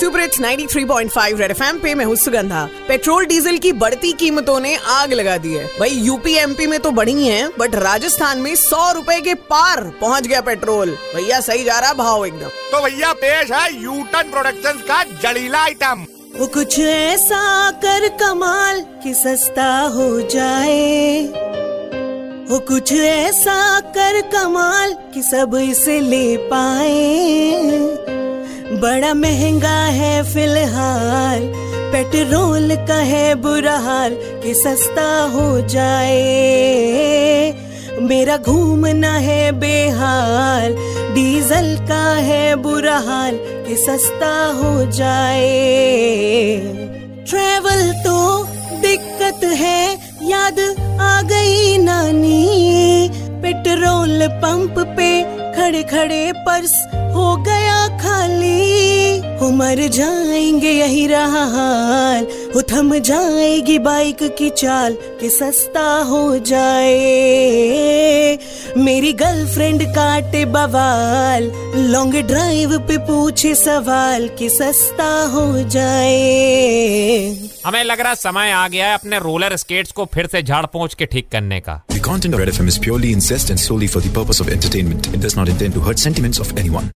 Super it's 93.5 red FM पे मैं हूँ सुगंधा। पेट्रोल डीजल की बढ़ती कीमतों ने आग लगा दी है। भाई यूपी एमपी में तो बढ़ी है बट राजस्थान में सौ रूपए के पार पहुँच गया पेट्रोल। भैया सही जा रहा भाव एकदम। तो भैया पेश है यूटन प्रोडक्शन का जड़ीला आइटम वो कुछ ऐसा कर कमाल कि सस्ता हो जाए। वो कुछ ऐसा कर कमाल कि सब इसे ले पाए। बड़ा महँगा है फ़िलहाल, पेट्रोल का है बुरा हाल, कि सस्ता हो जाए। मेरा घूमना है बेहाल, डीजल का है बुरा हाल, कि सस्ता हो जाए। ट्रेवल तो दिक्कत है, याद आ गई नानी। पेट्रोल पंप पे खड़े खड़े पर्स हो गया खाली हो मर जाएँगे यही रहा हाल हो थम जाएगी बाइक की चाल कि सस्ता हो जाए मेरी गर्लफ्रेंड काटे बवाल लॉन्ग ड्राइव पे पूछे सवाल कि सस्ता हो जाए हमें लग रहा समय आ गया है अपने रोलर स्केट्स को फिर से झाड़ पहुँच के ठीक करने का The content of Red FM is purely incest and solely for the purpose of entertainment. It does not intend to hurt sentiments of anyone.